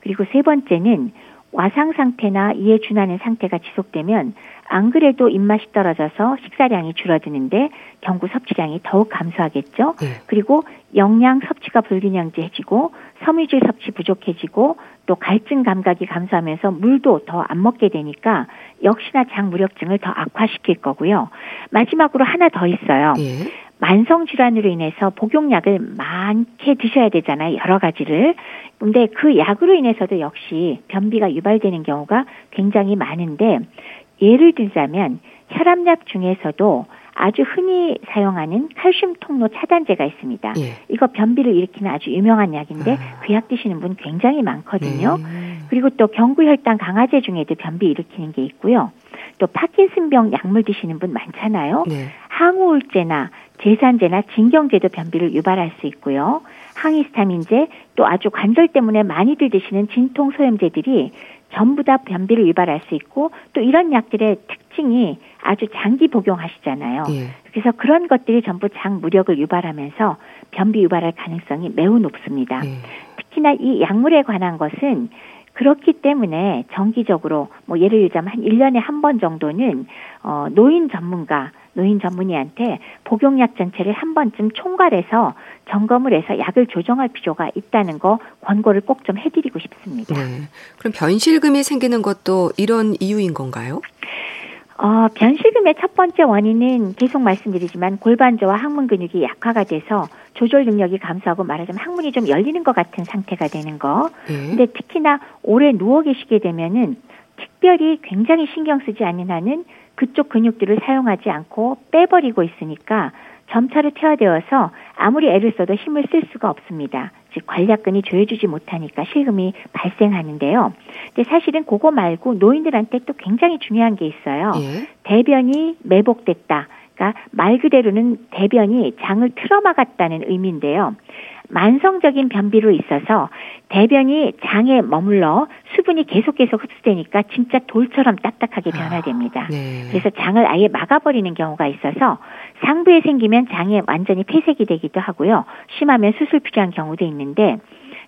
그리고 세 번째는 와상 상태나 이에 준하는 상태가 지속되면 안 그래도 입맛이 떨어져서 식사량이 줄어드는데 경구 섭취량이 더욱 감소하겠죠. 네. 그리고 영양 섭취가 불균형해지고 섬유질 섭취 부족해지고 또 갈증 감각이 감소하면서 물도 더 안 먹게 되니까 역시나 장 무력증을 더 악화시킬 거고요. 마지막으로 하나 더 있어요. 예. 만성 질환으로 인해서 복용약을 많게 드셔야 되잖아요. 여러 가지를. 근데 그 약으로 인해서도 역시 변비가 유발되는 경우가 굉장히 많은데 예를 들자면 혈압약 중에서도 아주 흔히 사용하는 칼슘 통로 차단제가 있습니다. 예. 이거 변비를 일으키는 아주 유명한 약인데 아. 그 약 드시는 분 굉장히 많거든요. 네. 그리고 또 경구혈당 강화제 중에도 변비 일으키는 게 있고요. 또 파킨슨병 약물 드시는 분 많잖아요. 네. 항우울제나 제산제나 진경제도 변비를 유발할 수 있고요. 항히스타민제 또 아주 관절 때문에 많이들 드시는 진통 소염제들이 전부 다 변비를 유발할 수 있고 또 이런 약들의 특징이 아주 장기 복용하시잖아요. 예. 그래서 그런 것들이 전부 장 무력을 유발하면서 변비 유발할 가능성이 매우 높습니다. 예. 특히나 이 약물에 관한 것은 그렇기 때문에 정기적으로 뭐 예를 들자면 한 1년에 한 번 정도는 어 노인 전문가 노인 전문의한테 복용약 전체를 한 번쯤 총괄해서 점검을 해서 약을 조정할 필요가 있다는 거 권고를 꼭 좀 해드리고 싶습니다. 네. 그럼 변실금이 생기는 것도 이런 이유인 건가요? 어, 변실금의 첫 번째 원인은 계속 말씀드리지만 골반저와 항문 근육이 약화가 돼서 조절 능력이 감소하고 말하자면 항문이 좀 열리는 것 같은 상태가 되는 거. 예. 근데 특히나 오래 누워 계시게 되면은 특별히 굉장히 신경 쓰지 않는 한은 그쪽 근육들을 사용하지 않고 빼버리고 있으니까 점차로 퇴화되어서 아무리 애를 써도 힘을 쓸 수가 없습니다. 즉 관략근이 조여주지 못하니까 실금이 발생하는데요. 근데 사실은 그거 말고 노인들한테 또 굉장히 중요한 게 있어요. 예. 대변이 매복됐다. 그러니까 말 그대로는 대변이 장을 틀어막았다는 의미인데요. 만성적인 변비로 있어서 대변이 장에 머물러 수분이 계속 계속 흡수되니까 진짜 돌처럼 딱딱하게 아, 변화됩니다. 아, 네. 그래서 장을 아예 막아버리는 경우가 있어서 상부에 생기면 장에 완전히 폐색이 되기도 하고요. 심하면 수술 필요한 경우도 있는데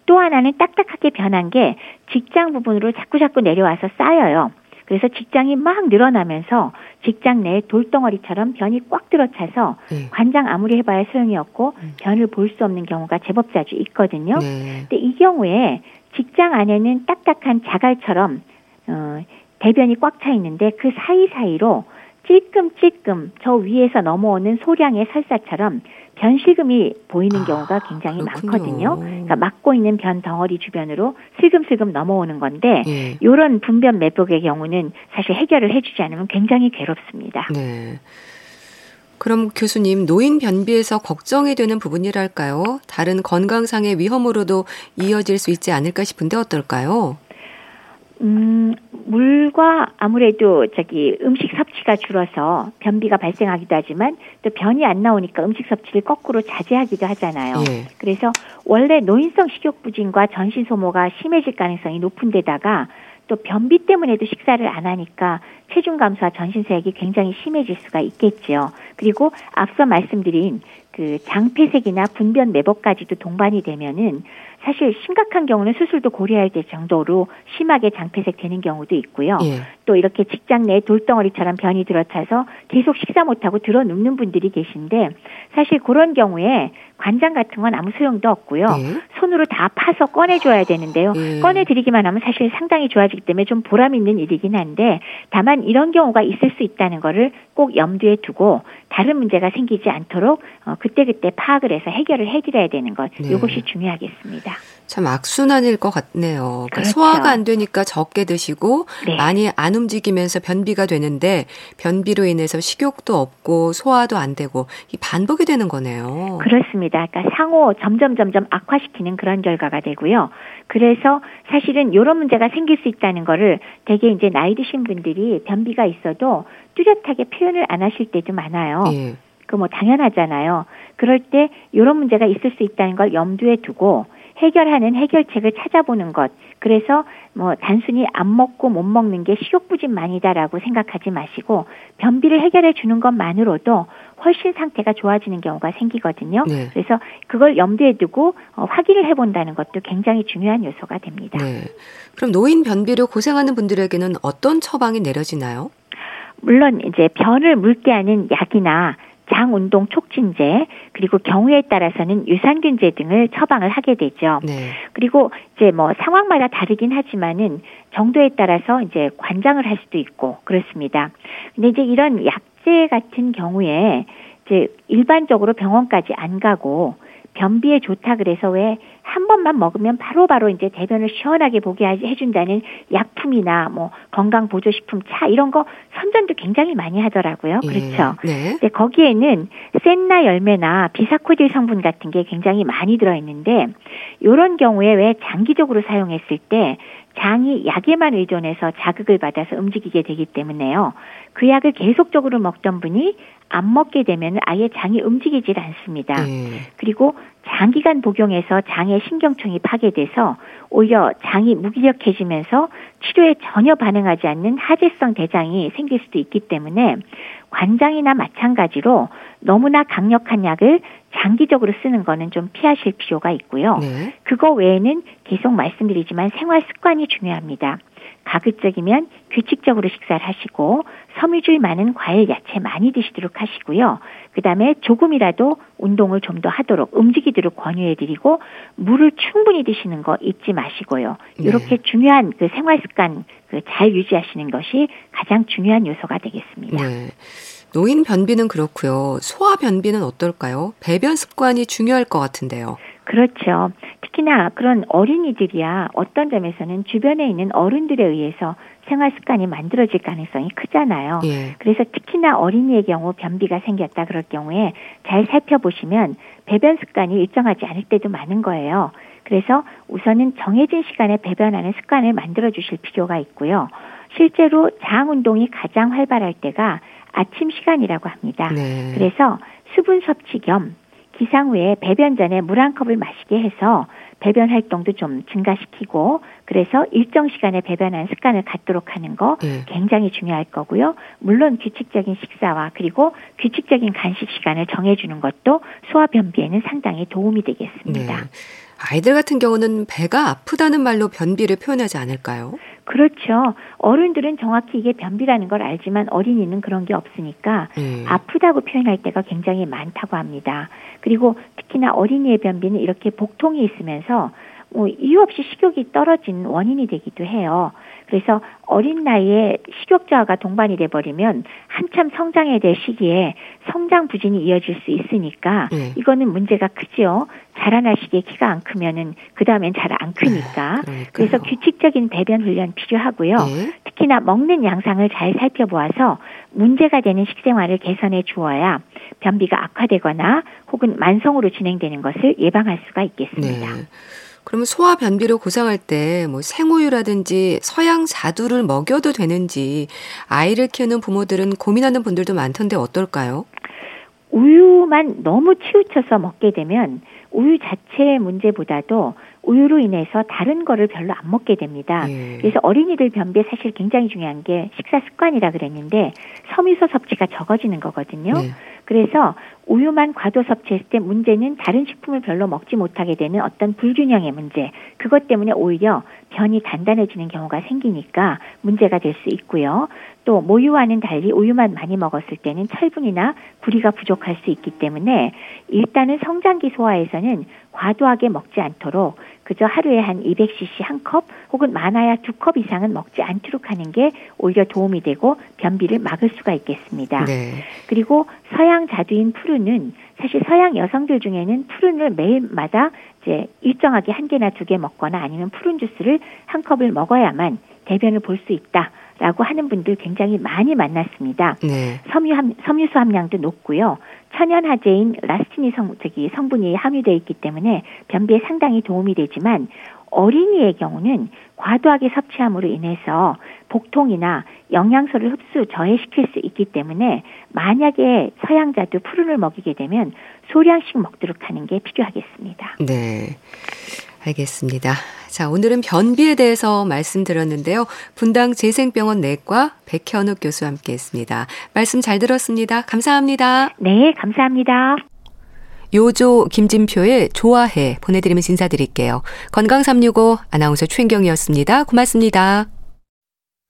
또 하나는 딱딱하게 변한 게 직장 부분으로 자꾸자꾸 내려와서 쌓여요. 그래서 직장이 막 늘어나면서 직장 내에 돌덩어리처럼 변이 꽉 들어차서 네. 관장 아무리 해봐야 소용이 없고 음. 변을 볼 수 없는 경우가 제법 자주 있거든요. 네. 근데 이 경우에 직장 안에는 딱딱한 자갈처럼 어, 대변이 꽉 차 있는데 그 사이사이로 찔끔찔끔 저 위에서 넘어오는 소량의 설사처럼 변실금이 보이는 아, 경우가 굉장히 그렇군요. 많거든요. 그러니까 막고 있는 변 덩어리 주변으로 슬금슬금 넘어오는 건데 네. 이런 분변 매복의 경우는 사실 해결을 해주지 않으면 굉장히 괴롭습니다. 네. 그럼 교수님 노인 변비에서 걱정이 되는 부분이랄까요? 다른 건강상의 위험으로도 이어질 수 있지 않을까 싶은데 어떨까요? 음, 물과 아무래도 저기 음식 섭취가 줄어서 변비가 발생하기도 하지만 또 변이 안 나오니까 음식 섭취를 거꾸로 자제하기도 하잖아요. 예. 그래서 원래 노인성 식욕 부진과 전신 소모가 심해질 가능성이 높은 데다가 또 변비 때문에도 식사를 안 하니까 체중 감소와 전신 세액이 굉장히 심해질 수가 있겠죠. 그리고 앞서 말씀드린 그 장폐색이나 분변 매복까지도 동반이 되면은 사실 심각한 경우는 수술도 고려해야 될 정도로 심하게 장폐색 되는 경우도 있고요. 예. 또 이렇게 직장 내에 돌덩어리처럼 변이 들어차서 계속 식사 못하고 들어 눕는 분들이 계신데 사실 그런 경우에 관장 같은 건 아무 소용도 없고요. 예. 손으로 다 파서 꺼내줘야 되는데요. 예. 꺼내드리기만 하면 사실 상당히 좋아지기 때문에 좀 보람 있는 일이긴 한데 다만 이런 경우가 있을 수 있다는 거를 꼭 염두에 두고 다른 문제가 생기지 않도록 어, 그 때그때 파악을 해서 해결을 해드려야 되는 것 네. 이것이 중요하겠습니다. 참 악순환일 것 같네요. 그러니까 그렇죠. 소화가 안 되니까 적게 드시고 네. 많이 안 움직이면서 변비가 되는데 변비로 인해서 식욕도 없고 소화도 안 되고 이 반복이 되는 거네요. 그렇습니다. 그러니까 상호 점점 점점 악화시키는 그런 결과가 되고요. 그래서 사실은 이런 문제가 생길 수 있다는 거를 되게 이제 나이 드신 분들이 변비가 있어도 뚜렷하게 표현을 안 하실 때도 많아요. 예. 그뭐 당연하잖아요. 그럴 때 이런 문제가 있을 수 있다는 걸 염두에 두고 해결하는 해결책을 찾아보는 것. 그래서 뭐 단순히 안 먹고 못 먹는 게 식욕부진만이다라고 생각하지 마시고 변비를 해결해 주는 것만으로도 훨씬 상태가 좋아지는 경우가 생기거든요. 네. 그래서 그걸 염두에 두고 어, 확인을 해본다는 것도 굉장히 중요한 요소가 됩니다. 네. 그럼 노인 변비로 고생하는 분들에게는 어떤 처방이 내려지나요? 물론 이제 변을 묽게 하는 약이나 장운동 촉진제 그리고 경우에 따라서는 유산균제 등을 처방을 하게 되죠. 네. 그리고 이제 뭐 상황마다 다르긴 하지만은 정도에 따라서 이제 관장을 할 수도 있고 그렇습니다. 근데 이제 이런 약제 같은 경우에 이제 일반적으로 병원까지 안 가고 변비에 좋다 그래서 왜 한 번만 먹으면 바로바로 바로 이제 대변을 시원하게 보게 해준다는 약품이나 뭐 건강 보조식품 차 이런 거 선전도 굉장히 많이 하더라고요. 예. 그렇죠. 네. 근데 거기에는 센나 열매나 비사코딜 성분 같은 게 굉장히 많이 들어있는데 이런 경우에 왜 장기적으로 사용했을 때 장이 약에만 의존해서 자극을 받아서 움직이게 되기 때문에요. 그 약을 계속적으로 먹던 분이 안 먹게 되면 아예 장이 움직이질 않습니다. 네. 그리고 장기간 복용해서 장의 신경청이 파괴돼서 오히려 장이 무기력해지면서 치료에 전혀 반응하지 않는 하재성 대장이 생길 수도 있기 때문에 관장이나 마찬가지로 너무나 강력한 약을 장기적으로 쓰는 거는 좀 피하실 필요가 있고요. 네. 그거 외에는 계속 말씀드리지만 생활 습관이 중요합니다. 가급적이면 규칙적으로 식사를 하시고 섬유질 많은 과일, 야채 많이 드시도록 하시고요. 그 다음에 조금이라도 운동을 좀 더 하도록 움직이도록 권유해드리고 물을 충분히 드시는 거 잊지 마시고요. 이렇게 네. 중요한 그 생활 습관 그 잘 유지하시는 것이 가장 중요한 요소가 되겠습니다. 네. 노인 변비는 그렇고요. 소아 변비는 어떨까요? 배변 습관이 중요할 것 같은데요. 그렇죠. 특히나 그런 어린이들이야 어떤 점에서는 주변에 있는 어른들에 의해서 생활 습관이 만들어질 가능성이 크잖아요. 예. 그래서 특히나 어린이의 경우 변비가 생겼다 그럴 경우에 잘 살펴보시면 배변 습관이 일정하지 않을 때도 많은 거예요. 그래서 우선은 정해진 시간에 배변하는 습관을 만들어 주실 필요가 있고요. 실제로 장 운동이 가장 활발할 때가 아침 시간이라고 합니다. 네. 그래서 수분 섭취 겸 기상 후에 배변 전에 물 한 컵을 마시게 해서 배변 활동도 좀 증가시키고 그래서 일정 시간에 배변하는 습관을 갖도록 하는 거 네. 굉장히 중요할 거고요. 물론 규칙적인 식사와 그리고 규칙적인 간식 시간을 정해주는 것도 소화 변비에는 상당히 도움이 되겠습니다. 네. 아이들 같은 경우는 배가 아프다는 말로 변비를 표현하지 않을까요? 그렇죠. 어른들은 정확히 이게 변비라는 걸 알지만 어린이는 그런 게 없으니까 음. 아프다고 표현할 때가 굉장히 많다고 합니다. 그리고 특히나 어린이의 변비는 이렇게 복통이 있으면서 뭐 이유 없이 식욕이 떨어진 원인이 되기도 해요. 그래서 어린 나이에 식욕 저하가 동반이 돼 버리면 한참 성장해야 될 시기에 성장 부진이 이어질 수 있으니까 네. 이거는 문제가 크지요. 자라날 시기에 키가 안 크면은 그 다음엔 잘 안 크니까. 네, 그래서 규칙적인 배변 훈련 필요하고요. 네. 특히나 먹는 양상을 잘 살펴보아서 문제가 되는 식생활을 개선해 주어야 변비가 악화되거나 혹은 만성으로 진행되는 것을 예방할 수가 있겠습니다. 네. 그러면 소화 변비로 고생할 때 뭐 생우유라든지 서양 자두를 먹여도 되는지 아이를 키우는 부모들은 고민하는 분들도 많던데 어떨까요? 우유만 너무 치우쳐서 먹게 되면 우유 자체의 문제보다도 우유로 인해서 다른 거를 별로 안 먹게 됩니다. 예. 그래서 어린이들 변비에 사실 굉장히 중요한 게 식사 습관이라 그랬는데 섬유소 섭취가 적어지는 거거든요. 예. 그래서 우유만 과도 섭취했을 때 문제는 다른 식품을 별로 먹지 못하게 되는 어떤 불균형의 문제. 그것 때문에 오히려 변이 단단해지는 경우가 생기니까 문제가 될 수 있고요. 또 모유와는 달리 우유만 많이 먹었을 때는 철분이나 구리가 부족할 수 있기 때문에 일단은 성장기 소화에서는 과도하게 먹지 않도록 그저 하루에 한 200cc 한 컵 혹은 많아야 두 컵 이상은 먹지 않도록 하는 게 오히려 도움이 되고 변비를 막을 수가 있겠습니다. 네. 그리고 서양 자두인 푸른 은 사실 서양 여성들 중에는 푸른을 매일마다 이제 일정하게 한 개나 두 개 먹거나 아니면 푸른 주스를 한 컵을 먹어야만 대변을 볼 수 있다. 라고 하는 분들 굉장히 많이 만났습니다. 네. 섬유 함, 섬유소 함량도 높고요. 천연 화제인 라스티니 성, 저기 성분이 함유되어 있기 때문에 변비에 상당히 도움이 되지만 어린이의 경우는 과도하게 섭취함으로 인해서 복통이나 영양소를 흡수 저해시킬 수 있기 때문에 만약에 서양자도 푸른을 먹이게 되면 소량씩 먹도록 하는 게 필요하겠습니다. 네. 알겠습니다. 자, 오늘은 변비에 대해서 말씀드렸는데요. 분당 재생병원 내과 백현욱 교수와 함께 했습니다. 말씀 잘 들었습니다. 감사합니다. 네, 감사합니다. 요조 김진표의 좋아해 보내드리면서 인사드릴게요. 건강365 아나운서 최인경이었습니다. 고맙습니다.